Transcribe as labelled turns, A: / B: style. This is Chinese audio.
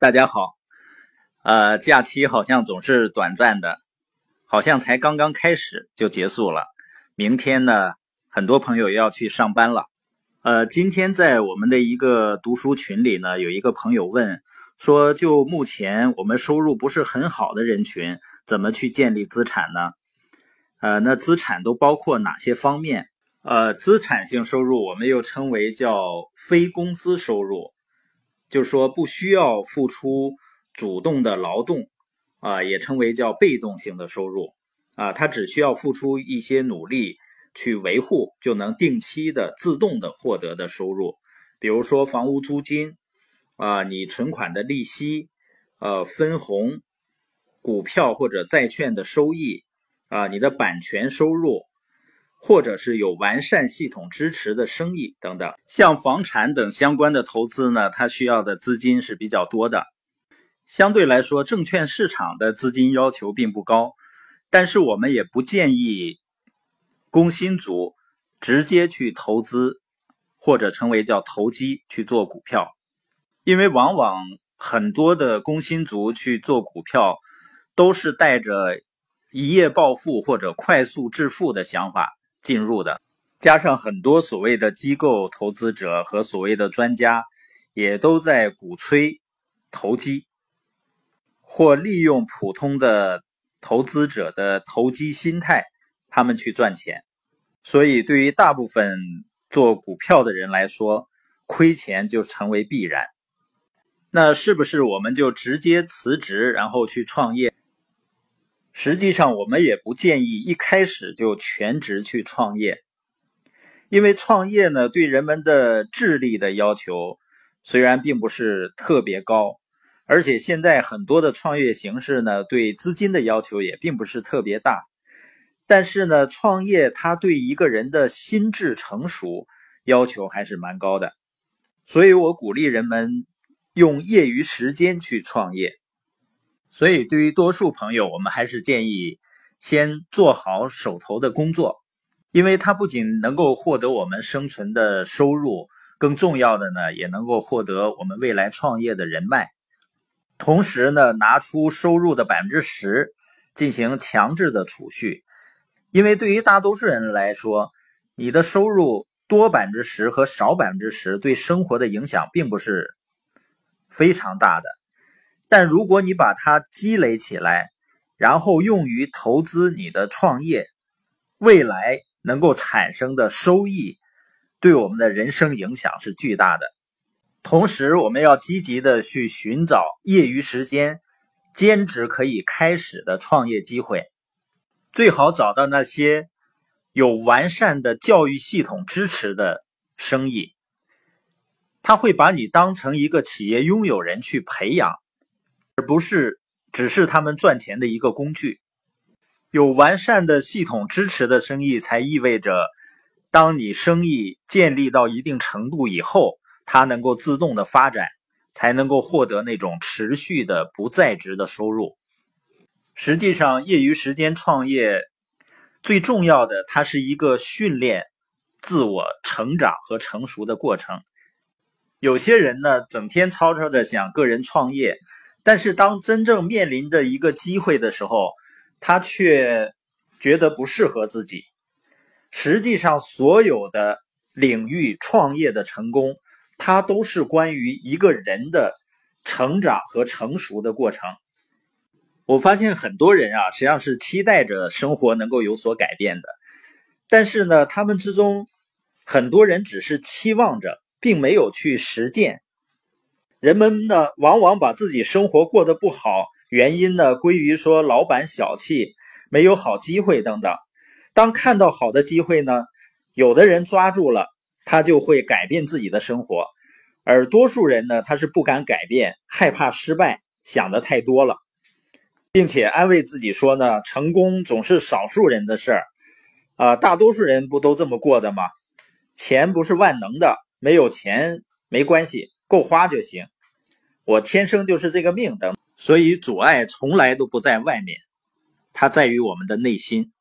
A: 大家好。呃，假期好像总是短暂的，好像才刚刚开始就结束了。明天呢，很多朋友要去上班了。呃，今天在我们的一个读书群里呢，有一个朋友问说，就目前我们收入不是很好的人群，怎么去建立资产呢？呃，那资产都包括哪些方面？呃，资产性收入我们又称为叫非工资收入。就是说，不需要付出主动的劳动，啊，也称为叫被动性的收入，啊，它只需要付出一些努力去维护，就能定期的自动的获得的收入。比如说房屋租金，啊，你存款的利息，呃，分红、股票或者债券的收益，啊，你的版权收入。或者是有完善系统支持的生意等等，像房产等相关的投资呢，它需要的资金是比较多的。相对来说，证券市场的资金要求并不高，但是我们也不建议工薪族直接去投资，或者称为叫投机去做股票，因为往往很多的工薪族去做股票，都是带着一夜暴富或者快速致富的想法。进入的，加上很多所谓的机构投资者和所谓的专家，也都在鼓吹投机，或利用普通的投资者的投机心态，他们去赚钱。所以，对于大部分做股票的人来说，亏钱就成为必然。那是不是我们就直接辞职，然后去创业？实际上，我们也不建议一开始就全职去创业，因为创业呢，对人们的智力的要求虽然并不是特别高，而且现在很多的创业形式呢，对资金的要求也并不是特别大。但是呢，创业它对一个人的心智成熟要求还是蛮高的，所以我鼓励人们用业余时间去创业。所以，对于多数朋友，我们还是建议先做好手头的工作，因为它不仅能够获得我们生存的收入，更重要的呢，也能够获得我们未来创业的人脉。同时呢，拿出收入的百分之十进行强制的储蓄，因为对于大多数人来说，你的收入多百分之十和少百分之十对生活的影响并不是非常大的。但如果你把它积累起来，然后用于投资你的创业，未来能够产生的收益，对我们的人生影响是巨大的。同时，我们要积极的去寻找业余时间、兼职可以开始的创业机会，最好找到那些有完善的教育系统支持的生意，他会把你当成一个企业拥有人去培养。而不是只是他们赚钱的一个工具。有完善的系统支持的生意，才意味着，当你生意建立到一定程度以后，它能够自动的发展，才能够获得那种持续的不在职的收入。实际上，业余时间创业最重要的，它是一个训练自我成长和成熟的过程。有些人呢，整天吵吵着想个人创业。但是当真正面临着一个机会的时候，他却觉得不适合自己。实际上，所有的领域创业的成功，它都是关于一个人的成长和成熟的过程。我发现很多人啊，实际上是期待着生活能够有所改变的，但是呢，他们之中很多人只是期望着，并没有去实践。人们呢，往往把自己生活过得不好，原因呢归于说老板小气，没有好机会等等。当看到好的机会呢，有的人抓住了，他就会改变自己的生活；而多数人呢，他是不敢改变，害怕失败，想的太多了，并且安慰自己说呢，成功总是少数人的事儿，啊，大多数人不都这么过的吗？钱不是万能的，没有钱没关系，够花就行。我天生就是这个命等，所以阻碍从来都不在外面，它在于我们的内心。